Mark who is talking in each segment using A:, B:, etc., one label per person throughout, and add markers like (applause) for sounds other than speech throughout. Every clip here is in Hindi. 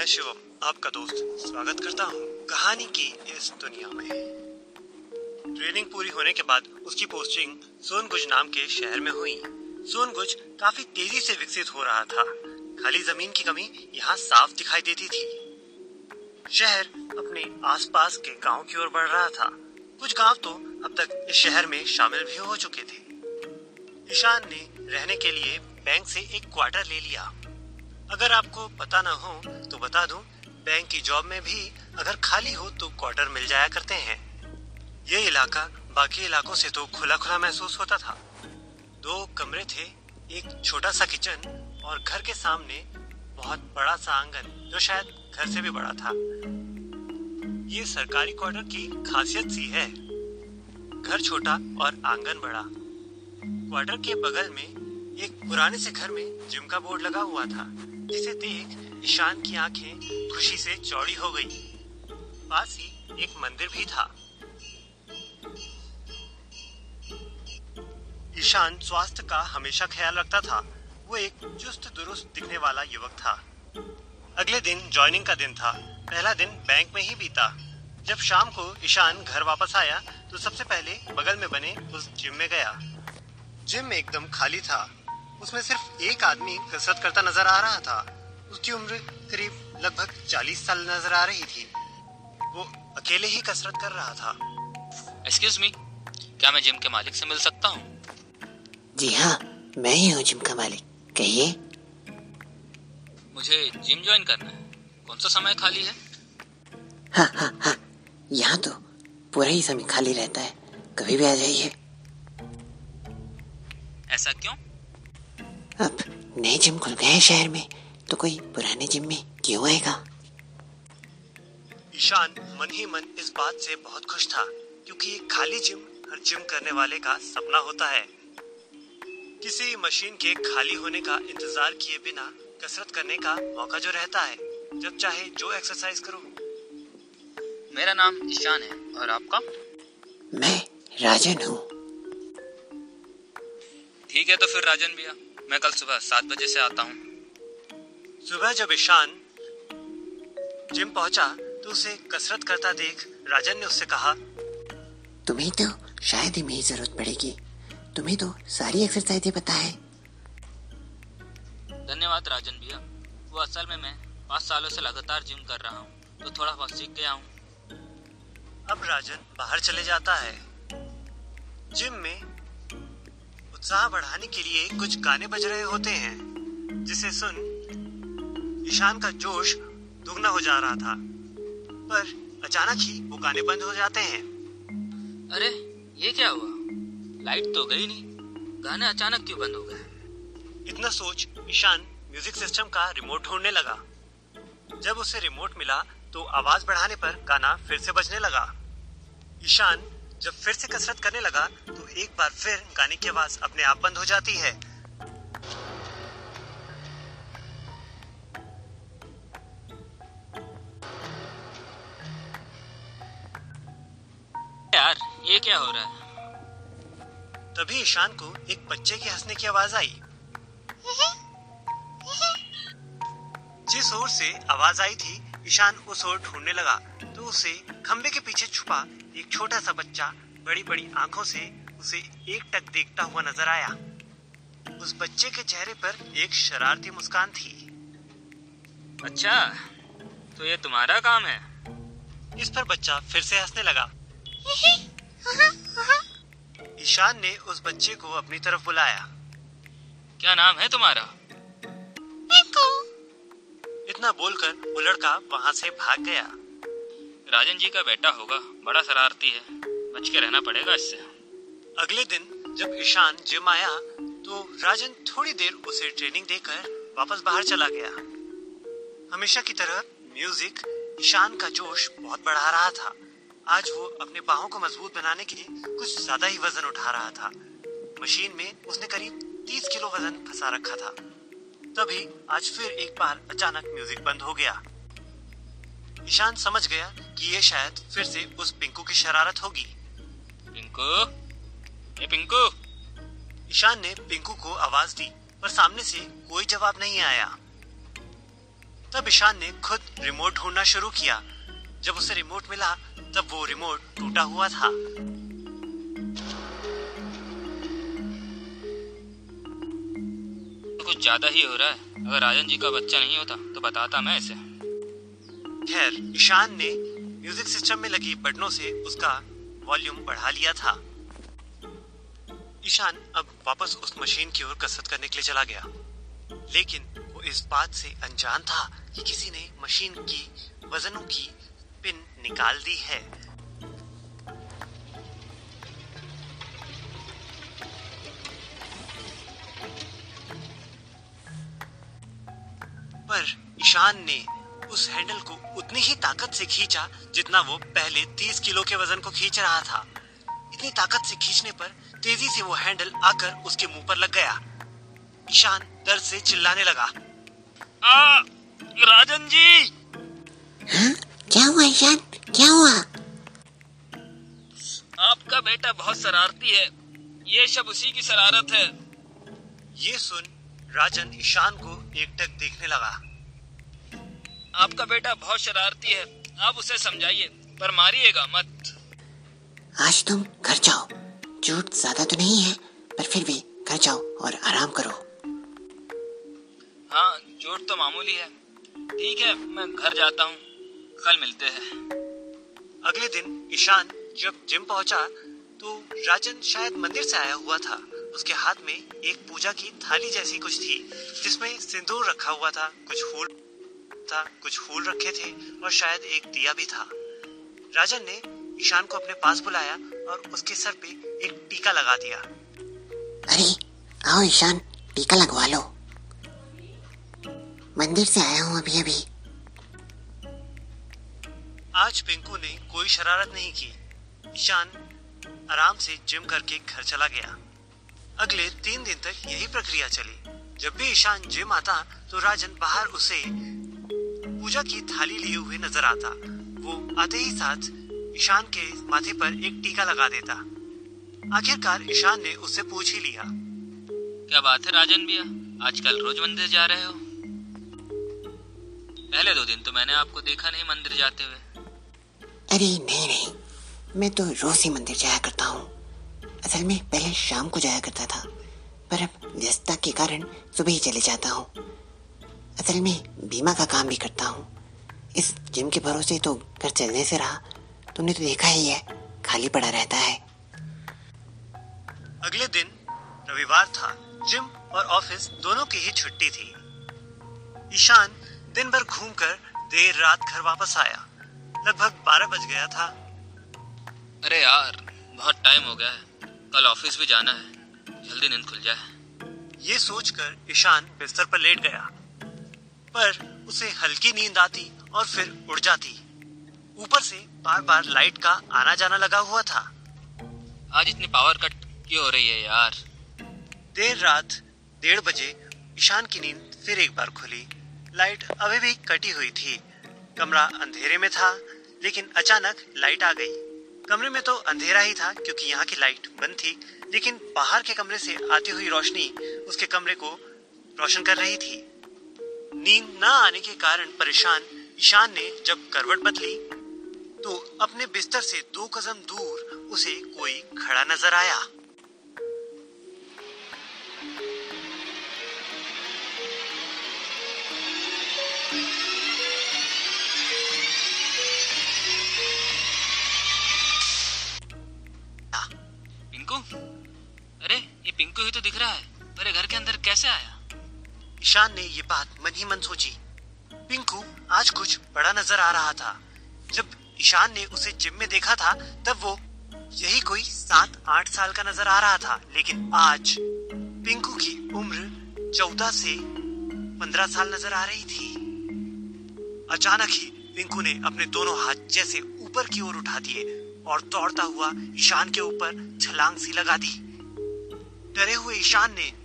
A: मैं शिवम, आपका दोस्त। स्वागत करता हूँ कहानी की इस दुनिया में। ट्रेनिंग पूरी होने के बाद उसकी पोस्टिंग सोनगुज नाम के शहर में हुई। सोनगुज काफ़ी तेज़ी से विकसित हो रहा था। खाली ज़मीन की कमी यहाँ साफ़ दिखाई देती थी। शहर अपने आसपास के गाँव की ओर बढ़ रहा था। कुछ गाँव तो अब तक इस शहर में शामिल भी हो चुके थे। ईशान ने रहने के लिए बैंक से एक क्वार्टर ले लिया। अगर आपको पता ना हो तो बता दूँ, बैंक की जॉब में भी अगर खाली हो तो क्वार्टर मिल जाया करते हैं। ये इलाका बाकी इलाकों से तो खुला खुला महसूस होता था। दो कमरे थे, एक छोटा सा किचन और घर के सामने बहुत बड़ा सा आँगन, जो शायद घर से भी बड़ा था। ये सरकारी क्वार्टर की खासियत सी है। घर छोटा और आँगन बड़ा। क्वार्टर के बगल में एक पुराने से घर में जिम का बोर्ड लगा हुआ था। जिसे देख ईशान की आँखें खुशी से चौड़ी हो गई। पास ही एक मंदिर भी था। ईशान स्वास्थ्य का हमेशा ख्याल रखता था। वो एक चुस्त दुरुस्त दिखने वाला युवक था। अगले दिन ज्वाइनिंग का दिन था। पहला दिन बैंक में ही बीता। जब शाम को ईशान घर वापस आया तो सबसे पहले बगल में बने उस जिम में गया। जिम एकदम खाली था। उसमें सिर्फ़ एक आदमी कसरत करता नज़र आ रहा था। उसकी उम्र करीब लगभग चालीस साल नज़र आ रही थी। वो अकेले ही कसरत कर रहा था।
B: एक्सक्यूज मी क्या मैं जिम के मालिक से मिल सकता हूँ?
C: जी हाँ मैं ही हूँ जिम का मालिक। कहिए।
B: मुझे जिम ज्वाइन करना है। कौन सा समय खाली है?
C: हाँ हाँ हाँ। यहाँ तो पूरा ही समय खाली रहता है। कभी भी आ जाइए।
B: ऐसा क्यों?
C: अब नए जिम खुल गए हैं शहर में तो कोई पुराने जिम में क्यों आएगा?
A: ईशान मन ही मन इस बात से बहुत खुश था क्योंकि एक खाली जिम हर जिम करने वाले का सपना होता है। किसी मशीन के खाली होने का इंतज़ार किए बिना कसरत करने का मौका जो रहता है जब चाहे जो एक्सरसाइज करो।
B: मेरा नाम ईशान है और आपका?
C: मैं राजन हूँ।
B: ठीक है तो फिर राजन भैया मैं कल सुबह सात बजे से आता हूँ।
A: सुबह जब ईशान जिम पहुँचा तो उसे कसरत करता देख राजन ने उससे कहा
C: तुम्हें तो शायद ही मेरी ज़रूरत पड़ेगी। तुम्हें तो सारी एक्सरसाइजें पता है।
B: धन्यवाद राजन भैया। वो असल में मैं पाँच सालों से लगातार जिम कर रहा हूँ तो थोड़ा बहुत सीख गया हूँ
A: अब राजन बाहर चले जाता है। जिम में उत्साह बढ़ाने के लिए कुछ गाने बज रहे होते हैं जिसे सुन ईशान का जोश दुगना हो जा रहा था। पर अचानक ही वो गाने बंद हो जाते हैं।
B: अरे ये क्या हुआ? लाइट तो गई नहीं। गाने अचानक क्यों बंद हो गए?
A: इतना सोच ईशान म्यूज़िक सिस्टम का रिमोट ढूँढने लगा। जब उसे रिमोट मिला तो आवाज़ बढ़ाने पर गाना फिर से बजने लगा। ईशान जब फिर से कसरत करने लगा तो एक बार फिर गाने की आवाज़ अपने आप बंद हो जाती है।
B: यार ये क्या हो रहा है?
A: तभी ईशान को एक बच्चे के हंसने की आवाज़ आई। जिस ओर से आवाज़ आई थी ईशान उस ओर ढूँढने लगा तो उसे खंबे के पीछे छुपा एक छोटा सा बच्चा बड़ी बड़ी आँखों से उसे एक टक देखता हुआ नज़र आया। उस बच्चे के चेहरे पर एक शरारती मुस्कान थी।
B: अच्छा तो ये तुम्हारा काम है?
A: इस पर बच्चा फिर से हंसने लगा। (laughs) ईशान ने उस बच्चे को अपनी तरफ़ बुलाया।
B: क्या नाम है तुम्हारा?
A: इतना बोलकर वो लड़का वहाँ से भाग गया।
B: राजन जी का बेटा होगा, बड़ा शरारती है। बच के रहना पड़ेगा इससे।
A: अगले दिन जब ईशान जिम आया तो राजन थोड़ी देर उसे ट्रेनिंग देकर वापस बाहर चला गया। हमेशा की तरह म्यूज़िक ईशान का जोश बहुत बढ़ा रहा था। आज वो अपने बाहों को मज़बूत बनाने के लिए कुछ ज़्यादा ही वज़न उठा रहा था। मशीन में उसने करीब तीस किलो वज़न फंसा रखा था। तभी आज फिर एक बार अचानक म्यूज़िक बंद हो गया। ईशान समझ गया कि ये शायद फिर से उस पिंकू की शरारत होगी।
B: पिंकू? ए पिंकू?
A: ईशान ने पिंकू को आवाज़ दी पर सामने से कोई जवाब नहीं आया। तब ईशान ने खुद रिमोट ढूंढना शुरू किया। जब उसे रिमोट मिला तब वो रिमोट टूटा हुआ था।
B: तो कुछ ज़्यादा ही हो रहा है। अगर राजन जी का बच्चा नहीं होता तो बताता मैं इसे।
A: खैर, ईशान ने म्यूज़िक सिस्टम में लगी बटनों से उसका वॉल्यूम बढ़ा लिया था। ईशान अब वापस उस मशीन की ओर कसरत करने के लिए चला गया। लेकिन वो इस बात से अनजान था कि किसी ने मशीन की वजनों की पिन निकाल दी है। पर ईशान ने उस हैंडल को उतनी ही ताकत से खींचा जितना वो पहले 30 किलो के वज़न को खींच रहा था। इतनी ताकत से खींचने पर तेज़ी से वो हैंडल आकर उसके मुँह पर लग गया। ईशान दर्द से चिल्लाने लगा।
B: आ, राजन जी!
C: हाँ क्या हुआ ईशान? क्या हुआ?
B: आपका बेटा बहुत शरारती है। ये सब उसी की शरारत है।
A: ये सुन राजन ईशान को एकटक देखने लगा।
B: आपका बेटा बहुत शरारती है। आप उसे समझाइए पर मारिएगा मत।
C: आज तुम घर जाओ। चोट ज़्यादा तो नहीं है पर फिर भी घर जाओ और आराम करो।
B: हाँ चोट तो मामूली है। ठीक है मैं घर जाता हूँ। कल मिलते हैं।
A: अगले दिन ईशान जब जिम पहुँचा तो राजन शायद मंदिर से आया हुआ था। उसके हाथ में एक पूजा की थाली जैसी कुछ थी जिसमें सिंदूर रखा हुआ था कुछ फूल। था कुछ फूल रखे थे और शायद एक दिया भी था। राजन ने ईशान को अपने पास बुलाया और उसके सर पे एक टीका लगा दिया।
C: अरे आओ ईशान टीका लगवा लो। मंदिर से आया हूँ अभी अभी।
A: आज पिंकू ने कोई शरारत नहीं की। ईशान आराम से जिम करके घर चला गया। अगले तीन दिन तक यही प्रक्रिया चली। जब भी ईशान जिम आता तो राजन बाहर उसे पूजा की थाली लिए हुए नज़र आता। वो आते ही साथ ईशान के माथे पर एक टीका लगा देता। आखिरकार ईशान ने उससे पूछ ही लिया।
B: क्या बात है राजन भैया? आजकल रोज मंदिर जा रहे हो? पहले दो दिन तो मैंने आपको देखा नहीं मंदिर जाते हुए।
C: अरे नहीं नहीं। मैं तो रोज ही मंदिर जाया करता हूँ। असल में पहले शाम को जाया करता था। पर अब व्यस्तता के कारण सुबह ही चले जाता हूँ। असल में बीमा का काम भी करता हूँ। इस जिम के भरोसे तो घर चलने से रहा। तुमने तो देखा ही है खाली पड़ा रहता है।
A: अगले दिन रविवार था। जिम और ऑफ़िस दोनों की ही छुट्टी थी। ईशान दिन भर घूमकर देर रात घर वापस आया। लगभग बारह बज गया था।
B: अरे यार बहुत टाइम हो गया है। कल ऑफ़िस भी जाना है। जल्दी नींद खुल जाए।
A: ये सोचकर ईशान बिस्तर पर लेट गया। पर उसे हल्की नींद आती और फिर उड़ जाती। ऊपर से बार बार लाइट का आना जाना लगा हुआ था।
B: आज इतनी पावर कट क्यों हो रही है यार?
A: देर रात डेढ़ बजे ईशान की नींद फिर एक बार खुली। लाइट अभी भी कटी हुई थी। कमरा अंधेरे में था लेकिन अचानक लाइट आ गई। कमरे में तो अंधेरा ही था क्योंकि यहाँ की लाइट बंद थी लेकिन बाहर के कमरे से आती हुई रोशनी उसके कमरे को रोशन कर रही थी। नींद न आने के कारण परेशान ईशान ने जब करवट बदली तो अपने बिस्तर से दो कदम दूर उसे कोई खड़ा नज़र आया।
B: पिंकू? अरे, ये पिंकू ही तो दिख रहा है। मेरे घर के अंदर कैसे आया?
A: ईशान ने ये बात मन ही मन सोची। पिंकू, आज कुछ बड़ा नज़र आ रहा था। जब ईशान ने उसे जिम में देखा था, तब वो यही कोई सात, आठ साल का नज़र आ रहा था। लेकिन आज पिंकू की उम्र चौदह से पंद्रह साल नज़र आ रही थी। अचानक ही पिंकू ने अपने दोनों हाथ जैसे ऊपर की ओर उठा दिए और दौड़ता हुआ ईशान के ऊपर छलांग सी लगा दी। डरे हुए ईशान ने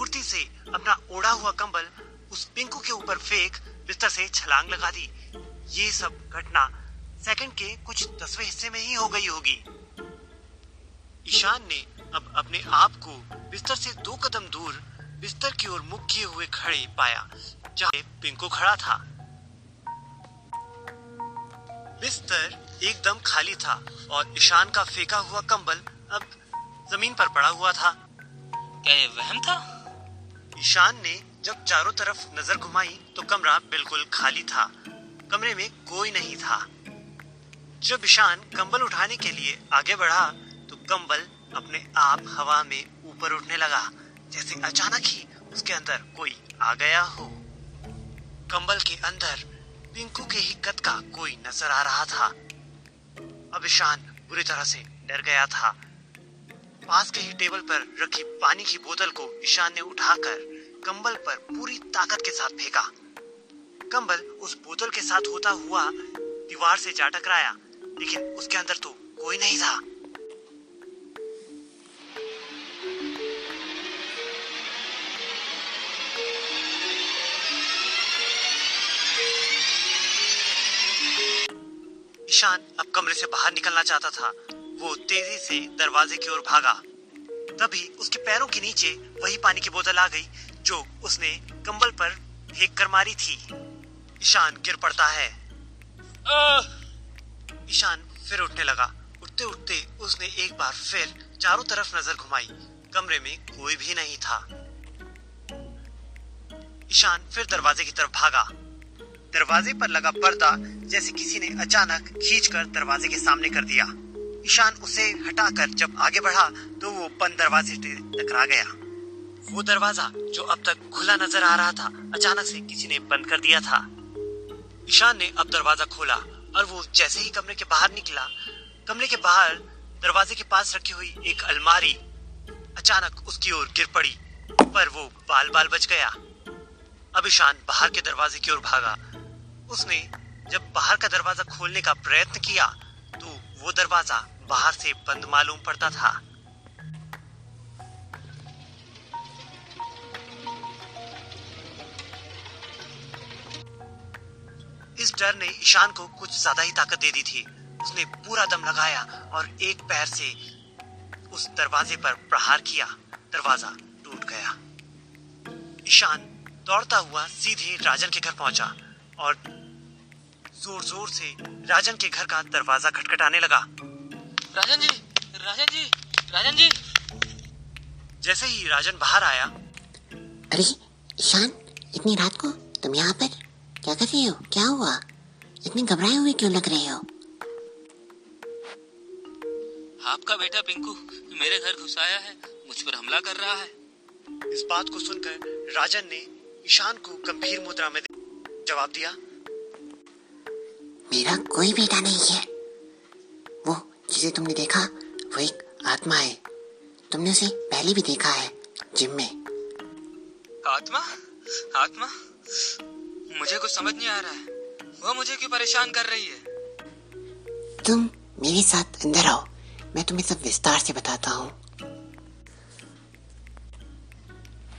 A: फुर्ती से अपना ओढ़ा हुआ कंबल उस पिंकू के ऊपर फेंक बिस्तर से छलांग लगा दी। ये सब घटना सेकंड के कुछ दसवें हिस्से में ही हो गई होगी। ईशान ने अब अपने आप को बिस्तर से दो कदम दूर बिस्तर की ओर मुख किए हुए खड़े पाया, जहाँ पिंकू खड़ा था। बिस्तर एकदम खाली था और ईशान का फेंका हुआ कंबल अब ज़मीन पर पड़ा हुआ था।
B: क्या ये वहम था?
A: ईशान ने जब चारों तरफ़ नज़र घुमाई तो कमरा बिल्कुल खाली था। कमरे में कोई नहीं था। जब ईशान कंबल उठाने के लिए आगे बढ़ा तो कंबल अपने आप हवा में ऊपर उठने लगा, जैसे अचानक ही उसके अंदर कोई आ गया हो। कंबल के अंदर पिंकू के ही कद का कोई नज़र आ रहा था। अब ईशान बुरी तरह से डर गया था। पास के ही टेबल पर रखी पानी की बोतल को ईशान ने उठाकर कंबल पर पूरी ताकत के साथ फेंका। कंबल उस बोतल के साथ होता हुआ दीवार से जा टकराया लेकिन उसके अंदर तो कोई नहीं था। ईशान अब कमरे से बाहर निकलना चाहता था। वो तेज़ी से दरवाजे की ओर भागा। तभी उसके पैरों के नीचे वही पानी की बोतल आ गई जो उसने कंबल पर फेंक कर मारी थी। ईशान गिर पड़ता है। ईशान फिर उठने लगा। उठते उठते उसने एक बार फिर चारों तरफ़ नज़र घुमाई। कमरे में कोई भी नहीं था। ईशान फिर दरवाजे की तरफ़ भागा। दरवाजे पर लगा पर्दा जैसे किसी ने अचानक खींचकर दरवाजे के सामने कर दिया। ईशान उसे हटाकर जब आगे बढ़ा तो वो बंद दरवाजे से टकरा गया। वो दरवाज़ा जो अब तक खुला नज़र आ रहा था, अचानक से किसी ने बंद कर दिया था। ईशान ने अब दरवाज़ा खोला और वो जैसे ही कमरे के बाहर निकला, कमरे के बाहर दरवाजे के पास रखी हुई एक अलमारी अचानक उसकी ओर गिर पड़ी, पर वो बाल बाल बच गया। अब ईशान बाहर के दरवाजे की ओर भागा। उसने जब बाहर का दरवाज़ा खोलने का प्रयत्न किया तो वो दरवाज़ा बाहर से बंद मालूम पड़ता था। इस डर ने ईशान को कुछ ज़्यादा ही ताकत दे दी थी। उसने पूरा दम लगाया और एक पैर से उस दरवाजे पर प्रहार किया। दरवाज़ा टूट गया। ईशान दौड़ता हुआ सीधे राजन के घर पहुँचा और ज़ोर ज़ोर से राजन के घर का दरवाज़ा खटखटाने लगा।
B: राजन जी राजन जी राजन जी।
A: जैसे ही राजन बाहर आया
C: अरे ईशान इतनी रात को तुम यहाँ पर क्या कर रही हो? क्या हुआ? इतनी घबराए हुए क्यों लग रहे हो?
B: आपका बेटा पिंकू मेरे घर घुस आया है मुझ पर हमला कर रहा है।
A: इस बात को सुनकर राजन ने ईशान को गंभीर मुद्रा में जवाब दिया
C: मेरा कोई बेटा नहीं है वो जिसे तुमने देखा वो एक आत्मा है तुमने उसे पहले भी देखा है जिम में
B: आत्मा आत्मा मुझे कुछ समझ नहीं आ रहा है वो मुझे क्यों परेशान कर रही है
C: तुम मेरे साथ अंदर आओ मैं तुम्हें सब विस्तार से बताता हूँ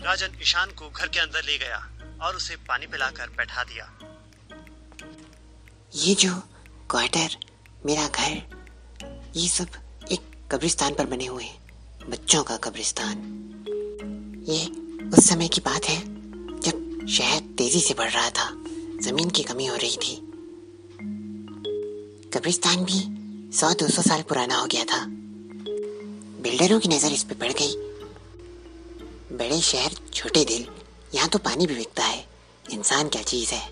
A: राजन ईशान को घर के अंदर ले गया और उसे पानी पिलाकर बैठा दिया।
C: ये जो क्वार्टर, मेरा घर, ये सब एक कब्रिस्तान पर बने हुए हैं, बच्चों का कब्रिस्तान। ये उस समय की बात है, जब शहर तेज़ी से बढ़ रहा था, ज़मीन की कमी हो रही थी। कब्रिस्तान भी सौ दो सौ साल पुराना हो गया था। बिल्डरों की नज़र इस पे पड़ गई। बड़े शहर, छोटे दिल, यहाँ तो पानी भी बिकता है, इंसान क्या चीज़ है?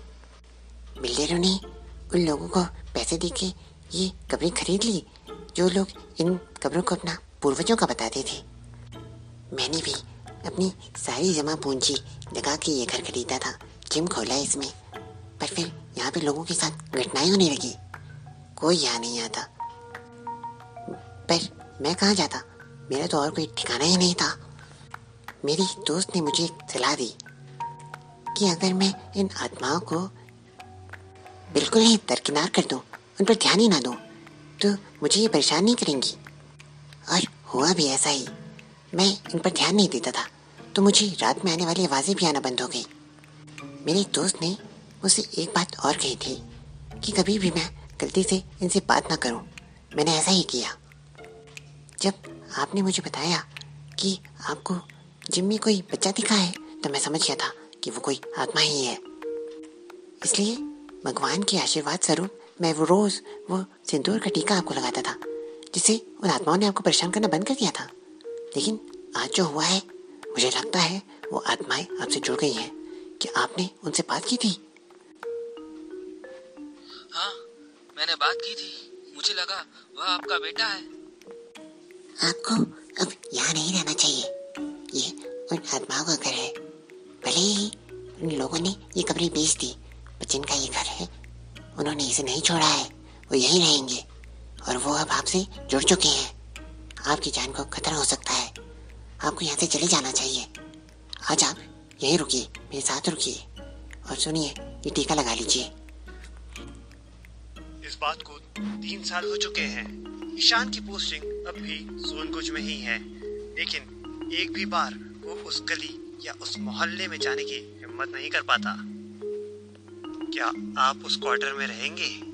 C: बिल्डरों ने उन लोगों को पैसे दे के ये कब्रें खरीद ली, जो लोग इन कब्रों को अपना पूर्वजों का बताते थे। मैंने भी अपनी सारी जमा पूंजी लगा के ये घर खरीदा था, जिम खोला इसमें। पर फिर यहाँ पे लोगों के साथ घटनाएँ होने लगी। कोई यहाँ नहीं आता। पर मैं कहाँ जाता? मेरा तो और कोई ठिकाना ही नहीं था। मेरी दोस्त ने मुझे सलाह दी कि अगर मैं इन आत्माओं को बिल्कुल ही दरकिनार कर दो। उन पर ध्यान ही ना दूँ, तो मुझे ये परेशान नहीं करेंगी। और हुआ भी ऐसा ही। मैं इन पर ध्यान नहीं देता था। तो मुझे रात में आने वाली आवाज़ें भी आना बंद हो गई। मेरे दोस्त ने मुझसे एक बात और कही थी कि कभी भी मैं गलती से इनसे बात ना करूँ। मैंने ऐसा ही किया। जब आपने मुझे बताया कि आपको जिम में कोई बच्चा दिखा है तो मैं समझ गया था कि वो कोई आत्मा ही है। इसलिए भगवान के आशीर्वाद स्वरूप मैं वो रोज वो सिंदूर का टीका आपको लगाता था जिससे उन आत्माओं ने आपको परेशान करना बंद कर दिया था। लेकिन आज जो हुआ है मुझे लगता है वो आत्माएँ आपसे जुड़ गई हैं कि आपने उनसे बात की थी।
B: हाँ मैंने बात की थी। मुझे लगा वह आपका बेटा है।
C: आपको अब यहाँ नहीं रहना चाहिए। ये उन आत्माओं का घर है। भले ही उन लोगों ने ये कमरे बेच दी जिनका ये घर है। उन्होंने इसे नहीं छोड़ा है। वो यहीं रहेंगे। और वो अब आपसे जुड़ चुके हैं। आपकी जान को खतरा हो सकता है। आपको यहाँ से चले जाना चाहिए। आज आप यहीं रुकिए। मेरे साथ रुकिए। और सुनिए, ये टीका लगा लीजिए।
A: इस बात को तीन साल हो चुके हैं। ईशान की पोस्टिंग अब भी सोनकुच में ही है। लेकिन एक भी बार वो उस गली या उस मोहल्ले में जाने की हिम्मत नहीं कर पाता। क्या आप उस क्वार्टर में रहेंगे?